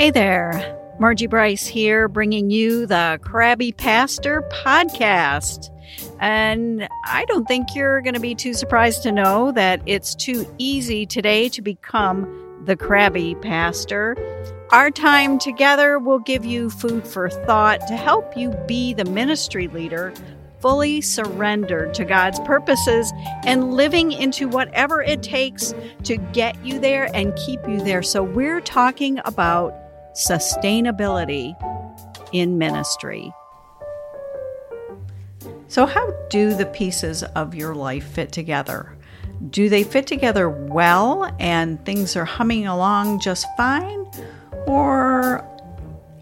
Hey there, Margie Bryce here, bringing you the Crabby Pastor podcast. And I don't think you're going to be too surprised to know that it's too easy today to become the Crabby Pastor. Our time together will give you food for thought to help you be the ministry leader fully surrendered to God's purposes and living into whatever it takes to get you there and keep you there. So, we're talking about sustainability in ministry. So, how do the pieces of your life fit together? Do they fit together well and things are humming along just fine? Or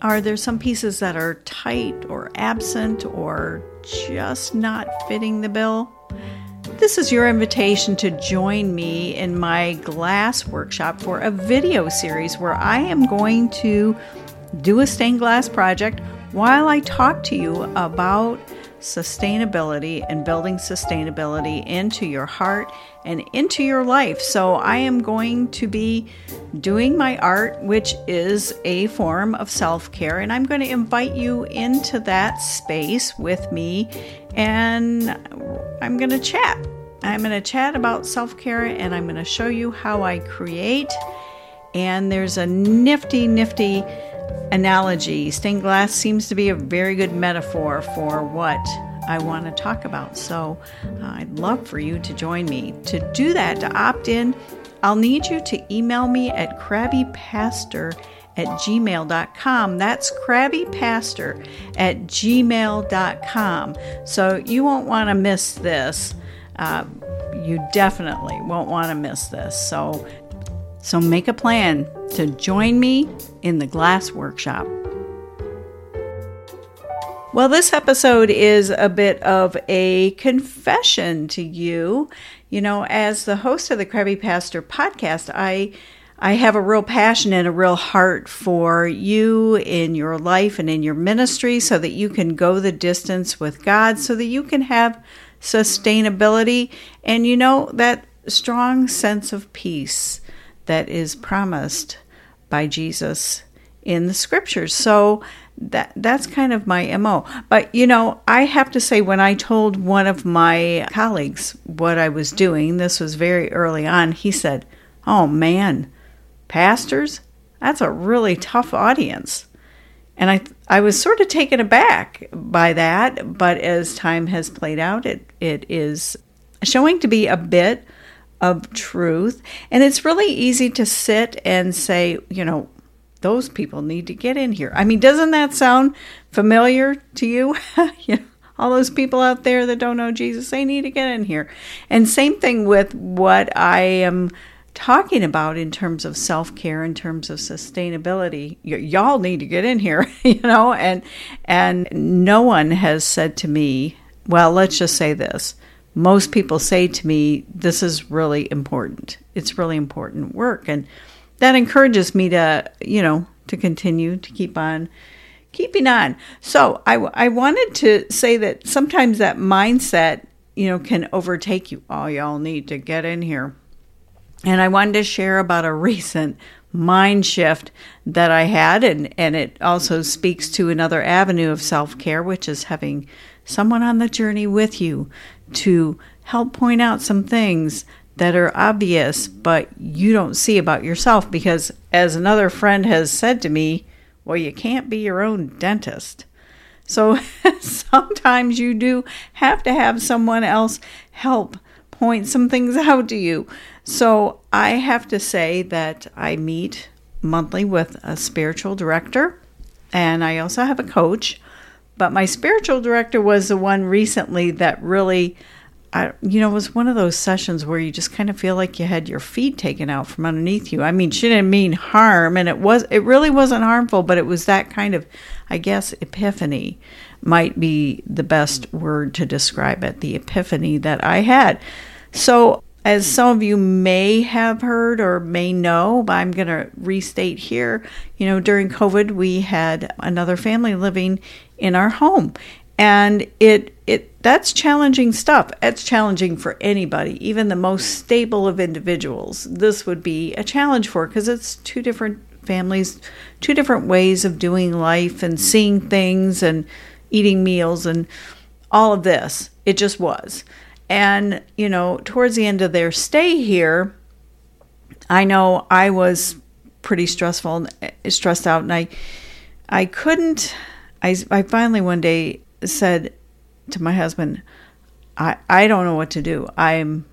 are there some pieces that are tight or absent or just not fitting the bill? This is your invitation to join me in my glass workshop for a video series where I am going to do a stained glass project while I talk to you about sustainability and building sustainability into your heart and into your life. So, I am going to be doing my art, which is a form of self care, and I'm going to invite you into that space with me and I'm going to chat. I'm going to chat about self care and I'm going to show you how I create. And there's a nifty, nifty analogy. Stained glass seems to be a very good metaphor for what I want to talk about. So uh, I'd love for you to join me. To do that, to opt in, I'll need you to email me at crabbypastor at gmail.com. That's crabbypastor at gmail.com. So you won't want to miss this. Uh, you definitely won't want to miss this. So, so make a plan to join me in the glass workshop. Well, this episode is a bit of a confession to you. You know, as the host of the Crabby Pastor podcast, I I have a real passion and a real heart for you in your life and in your ministry so that you can go the distance with God, so that you can have sustainability and, you know, that strong sense of peace that is promised by Jesus in the scriptures. So that that's kind of my MO. But you know, I have to say when I told one of my colleagues what I was doing, this was very early on, he said, "Oh man, pastors? That's a really tough audience." And I I was sort of taken aback by that, but as time has played out, it it is showing to be a bit of truth. And it's really easy to sit and say, you know, those people need to get in here. I mean, doesn't that sound familiar to you? you know, all those people out there that don't know Jesus, they need to get in here. And same thing with what I am talking about in terms of self-care in terms of sustainability y- y'all need to get in here you know and and no one has said to me well let's just say this most people say to me this is really important it's really important work and that encourages me to, you know, to continue to keep on keeping on. So I, I wanted to say that sometimes that mindset, you know, can overtake you. Oh, y'all need to get in here. And I wanted to share about a recent mind shift that I had, and, and it also speaks to another avenue of self care, which is having someone on the journey with you to help point out some things that are obvious, but you don't see about yourself because, as another friend has said to me, well, you can't be your own dentist. So sometimes you do have to have someone else help point some things out to you. So I have to say that I meet monthly with a spiritual director and I also have a coach. But my spiritual director was the one recently that really I, you know, was one of those sessions where you just kind of feel like you had your feet taken out from underneath you. I mean, she didn't mean harm, and it was, it really wasn't harmful, but it was that kind of, I guess, epiphany might be the best word to describe it. The epiphany that I had. So, as some of you may have heard or may know, but I'm going to restate here, you know, during COVID, we had another family living in our home and it it that's challenging stuff it's challenging for anybody even the most stable of individuals this would be a challenge for because it's two different families, two different ways of doing life and seeing things and eating meals and all of this. It just was. And, you know, towards the end of their stay here, I know I was pretty stressful, stressed out, and I, I couldn't. I, I finally one day said to my husband, I, I don't know what to do. I'm,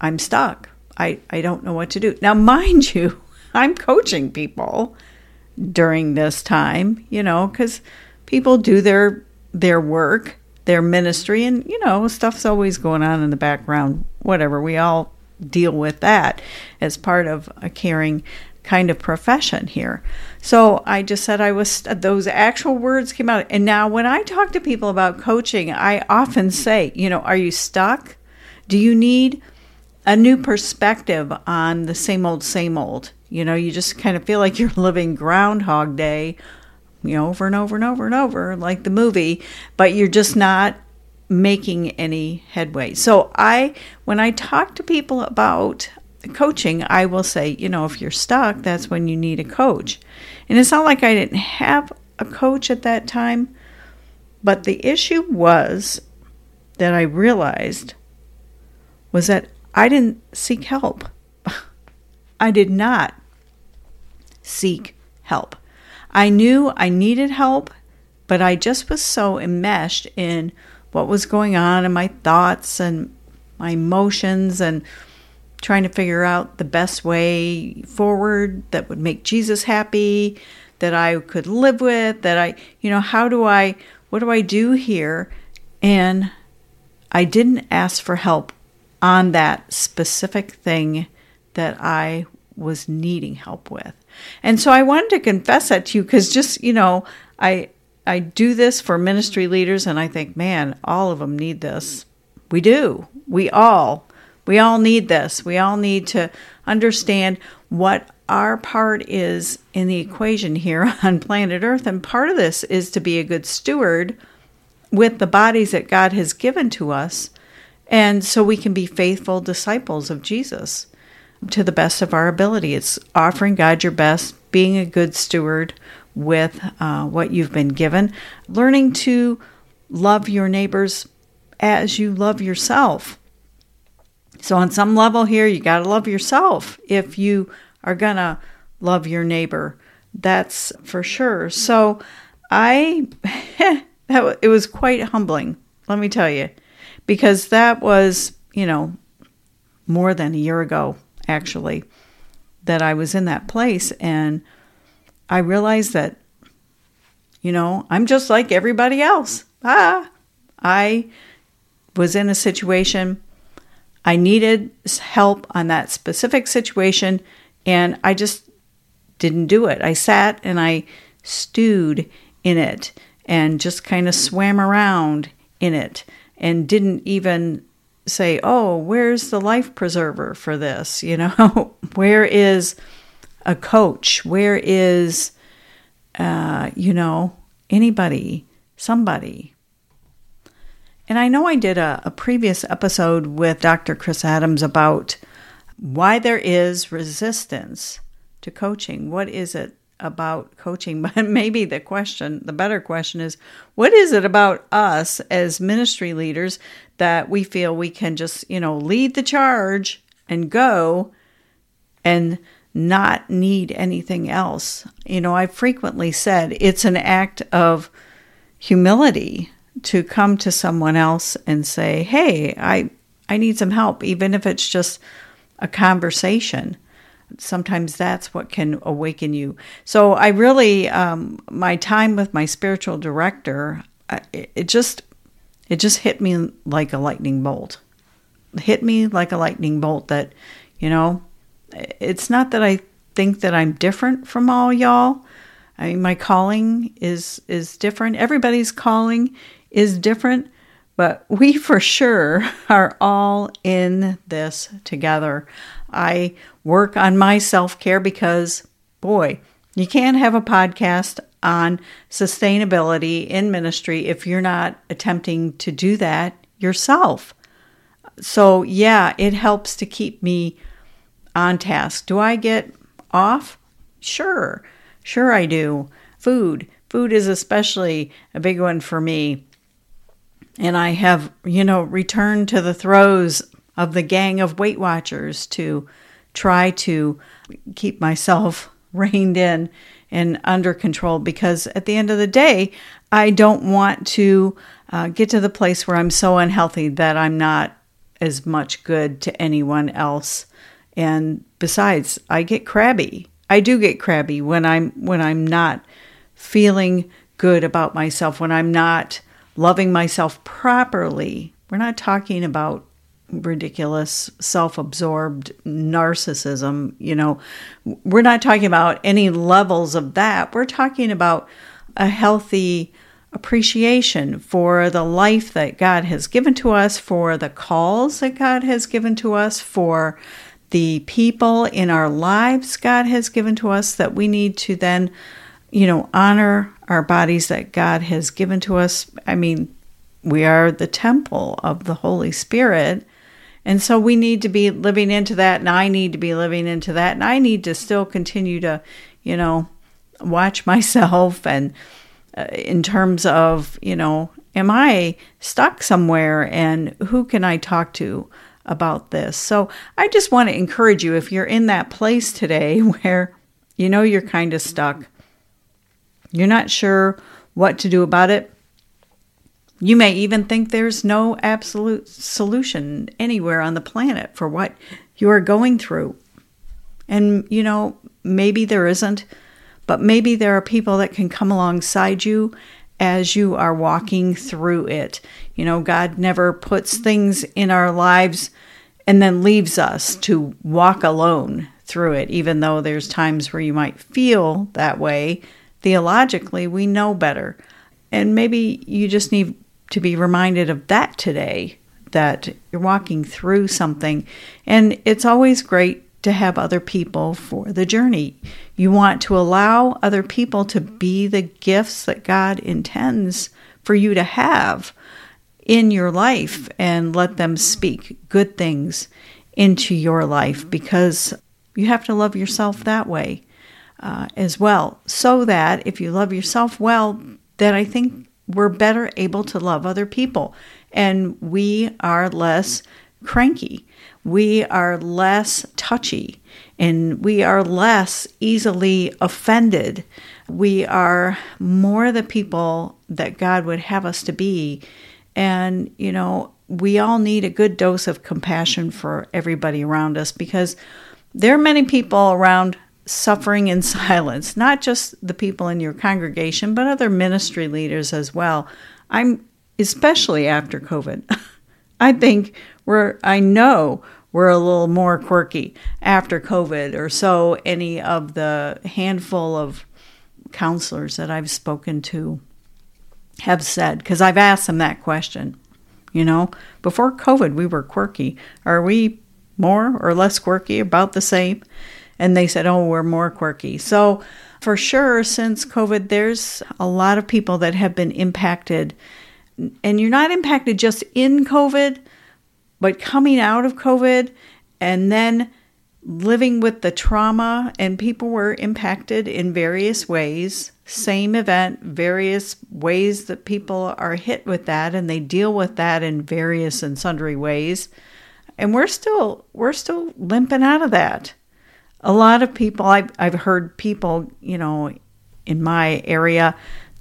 I'm stuck. I, I don't know what to do. Now, mind you, I'm coaching people during this time, you know, because people do their their work, their ministry, and you know, stuff's always going on in the background. Whatever, we all deal with that as part of a caring kind of profession here. So I just said I was, those actual words came out. And now when I talk to people about coaching, I often say, you know, are you stuck? Do you need a new perspective on the same old, same old? You know, you just kind of feel like you're living Groundhog Day, you know, over and over and over and over, like the movie, but you're just not making any headway. So I when I talk to people about coaching, I will say, you know, if you're stuck, that's when you need a coach. And it's not like I didn't have a coach at that time, but the issue was that I realized was that I didn't seek help. I did not seek help. I knew I needed help, but I just was so enmeshed in what was going on in my thoughts and my emotions and trying to figure out the best way forward that would make Jesus happy, that I could live with, that I, you know, how do I, what do I do here? And I didn't ask for help on that specific thing that I was needing help with. And so I wanted to confess that to you because just, you know, I I do this for ministry leaders and I think, man, all of them need this. We do. We all. We all need this. We all need to understand what our part is in the equation here on planet Earth. And part of this is to be a good steward with the bodies that God has given to us. And so we can be faithful disciples of Jesus to the best of our ability. It's offering God your best, being a good steward with uh, what you've been given, learning to love your neighbors as you love yourself. So, on some level here, you got to love yourself if you are going to love your neighbor. That's for sure. So, I, that, it was quite humbling, let me tell you, because that was, you know, more than a year ago, actually, that I was in that place. And I realized that, you know, I'm just like everybody else. Ah, I was in a situation, I needed help on that specific situation, and I just didn't do it. I sat and I stewed in it and just kind of swam around in it and didn't even say, Oh, where's the life preserver for this? You know, where is a coach? Where is, uh, you know, anybody, somebody? And I know I did a, a previous episode with Dr. Chris Adams about why there is resistance to coaching. What is it about coaching? But maybe the question, the better question is, what is it about us as ministry leaders that we feel we can just, you know, lead the charge and go and not need anything else. You know, I frequently said it's an act of humility to come to someone else and say, "Hey, I I need some help," even if it's just a conversation. Sometimes that's what can awaken you. So I really, um, my time with my spiritual director, it, it just it just hit me like a lightning bolt. It hit me like a lightning bolt that, you know, it's not that I think that I'm different from all y'all. I mean, my calling is is different. Everybody's calling is different, but we for sure are all in this together. I work on my self-care because boy, you can't have a podcast on sustainability in ministry if you're not attempting to do that yourself. So, yeah, it helps to keep me on task. Do I get off? Sure, sure I do. Food. Food is especially a big one for me. And I have, you know, returned to the throes of the gang of Weight Watchers to try to keep myself reined in and under control because at the end of the day, I don't want to uh, get to the place where I'm so unhealthy that I'm not as much good to anyone else. And besides, I get crabby. I do get crabby when I'm when I'm not feeling good about myself, when I'm not loving myself properly. We're not talking about ridiculous self-absorbed narcissism, you know. We're not talking about any levels of that. We're talking about a healthy appreciation for the life that God has given to us, for the calls that God has given to us, for the people in our lives God has given to us that we need to then, you know, honor our bodies that God has given to us. I mean, we are the temple of the Holy Spirit. And so we need to be living into that, and I need to be living into that, and I need to still continue to, you know, watch myself and uh, in terms of, you know, am I stuck somewhere and who can I talk to about this? So I just want to encourage you if you're in that place today where you know you're kind of stuck, you're not sure what to do about it. You may even think there's no absolute solution anywhere on the planet for what you are going through. And, you know, maybe there isn't but maybe there are people that can come alongside you as you are walking through it. You know, God never puts things in our lives and then leaves us to walk alone through it, even though there's times where you might feel that way. Theologically, we know better. And maybe you just need to be reminded of that today that you're walking through something. And it's always great to have other people for the journey. You want to allow other people to be the gifts that God intends for you to have in your life and let them speak good things into your life because you have to love yourself that way uh, as well. So that if you love yourself well, then I think we're better able to love other people and we are less cranky we are less touchy and we are less easily offended. We are more the people that God would have us to be. And, you know, we all need a good dose of compassion for everybody around us because there are many people around suffering in silence, not just the people in your congregation, but other ministry leaders as well. I'm especially after COVID. I think we're, I know we're a little more quirky after COVID, or so any of the handful of counselors that I've spoken to have said, because I've asked them that question. You know, before COVID, we were quirky. Are we more or less quirky, about the same? And they said, oh, we're more quirky. So, for sure, since COVID, there's a lot of people that have been impacted. And you're not impacted just in COVID, but coming out of COVID and then living with the trauma, and people were impacted in various ways. Same event, various ways that people are hit with that, and they deal with that in various and sundry ways. And we're still we're still limping out of that. A lot of people I've I've heard people, you know, in my area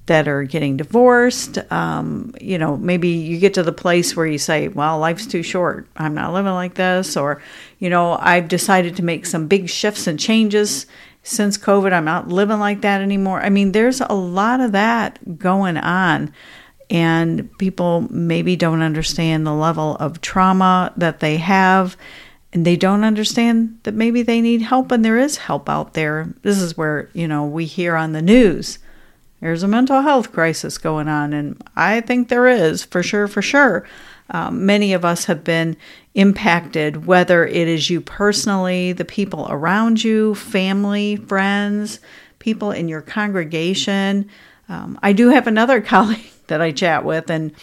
that are getting divorced. Um, you know, maybe you get to the place where you say, well, life's too short. I'm not living like this. Or, you know, I've decided to make some big shifts and changes since COVID. I'm not living like that anymore. I mean, there's a lot of that going on. And people maybe don't understand the level of trauma that they have. And they don't understand that maybe they need help, and there is help out there. This is where, you know, we hear on the news there's a mental health crisis going on, and I think there is for sure, for sure. Um, many of us have been impacted, whether it is you personally, the people around you, family, friends, people in your congregation. Um, I do have another colleague that I chat with, and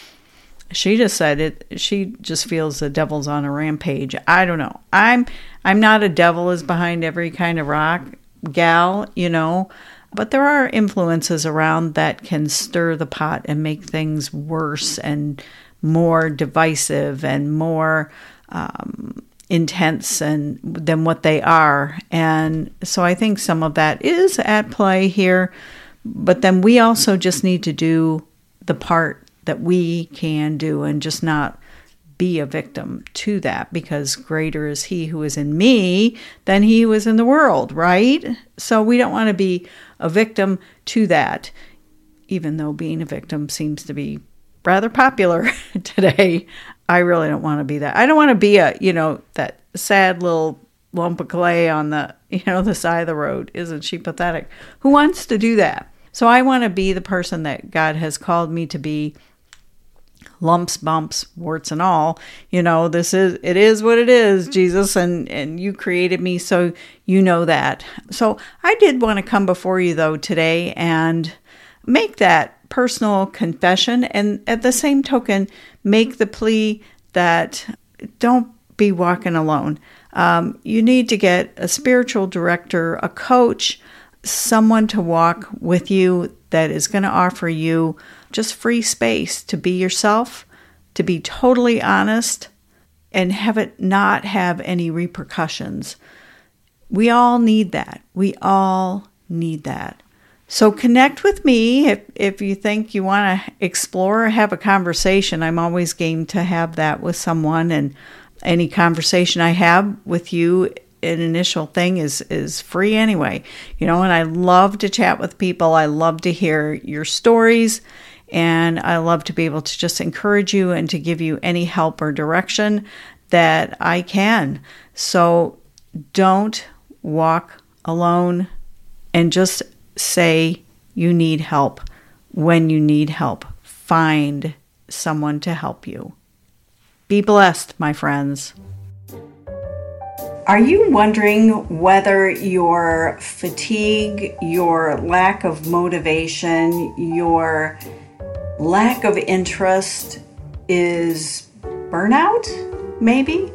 she just said it. She just feels the devil's on a rampage. I don't know. I'm I'm not a devil is behind every kind of rock gal, you know. But there are influences around that can stir the pot and make things worse and more divisive and more um, intense and than what they are. And so I think some of that is at play here. But then we also just need to do the part that we can do and just not be a victim to that because greater is he who is in me than he who is in the world, right? So we don't want to be a victim to that, even though being a victim seems to be rather popular today. I really don't want to be that. I don't want to be a, you know, that sad little lump of clay on the, you know, the side of the road. Isn't she pathetic? Who wants to do that? So I want to be the person that God has called me to be lumps, bumps, warts and all. You know, this is it is what it is, Jesus, and and you created me so you know that. So I did want to come before you though today and make that personal confession and at the same token make the plea that don't be walking alone. Um, you need to get a spiritual director, a coach, someone to walk with you that is going to offer you just free space to be yourself, to be totally honest, and have it not have any repercussions. We all need that. We all need that. So connect with me if, if you think you want to explore or have a conversation. I'm always game to have that with someone and any conversation I have with you an initial thing is is free anyway. You know, and I love to chat with people. I love to hear your stories and I love to be able to just encourage you and to give you any help or direction that I can. So don't walk alone and just say you need help when you need help. Find someone to help you. Be blessed, my friends. Are you wondering whether your fatigue, your lack of motivation, your lack of interest is burnout, maybe?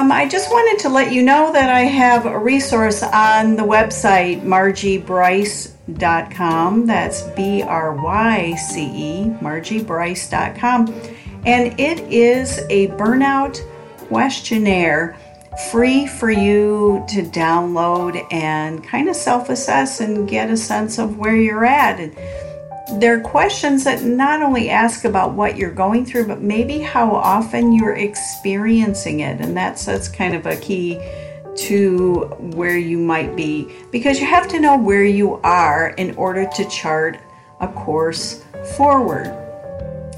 Um, I just wanted to let you know that I have a resource on the website margiebryce.com. That's B R Y C E, margiebryce.com. And it is a burnout questionnaire free for you to download and kind of self assess and get a sense of where you're at. And there are questions that not only ask about what you're going through, but maybe how often you're experiencing it. And that's, that's kind of a key to where you might be because you have to know where you are in order to chart a course forward.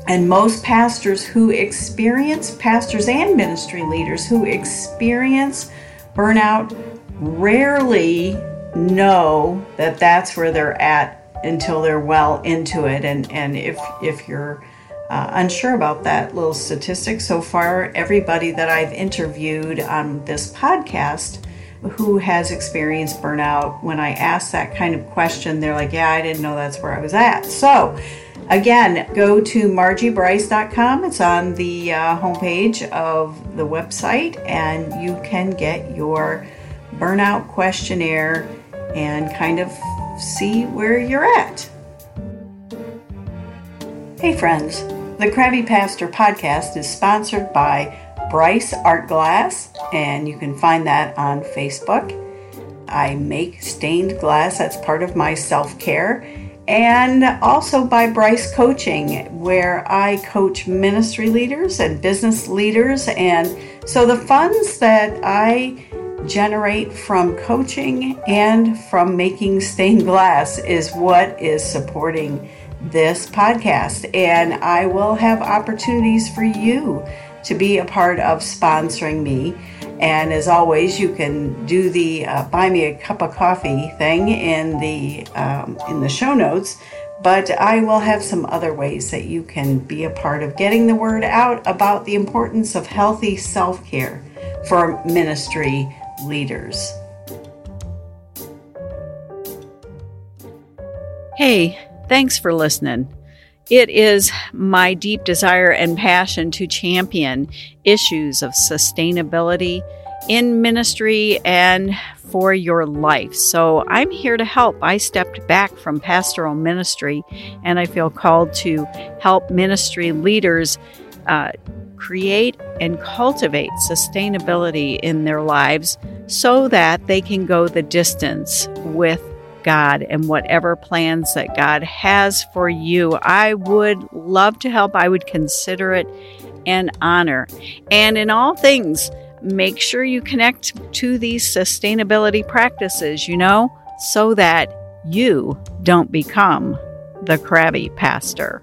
And most pastors who experience, pastors and ministry leaders who experience burnout rarely know that that's where they're at until they're well into it. And, and if, if you're uh, unsure about that little statistic, so far, everybody that I've interviewed on this podcast who has experienced burnout, when I ask that kind of question, they're like, Yeah, I didn't know that's where I was at. So, Again, go to margiebryce.com. It's on the uh, homepage of the website, and you can get your burnout questionnaire and kind of see where you're at. Hey, friends. The Crabby Pastor podcast is sponsored by Bryce Art Glass, and you can find that on Facebook. I make stained glass, that's part of my self care and also by Bryce Coaching, where I coach ministry leaders and business leaders. And so the funds that I generate from coaching and from making stained glass is what is supporting this podcast. And I will have opportunities for you to be a part of sponsoring me. And as always, you can do the uh, buy me a cup of coffee thing in the um, in the show notes. But I will have some other ways that you can be a part of getting the word out about the importance of healthy self care for ministry leaders. Hey, thanks for listening. It is my deep desire and passion to champion issues of sustainability in ministry and for your life. So I'm here to help. I stepped back from pastoral ministry and I feel called to help ministry leaders uh, create and cultivate sustainability in their lives so that they can go the distance with God and whatever plans that God has for you. I would love to help. I would consider it an honor. And in all things, make sure you connect to these sustainability practices, you know, so that you don't become the crabby pastor.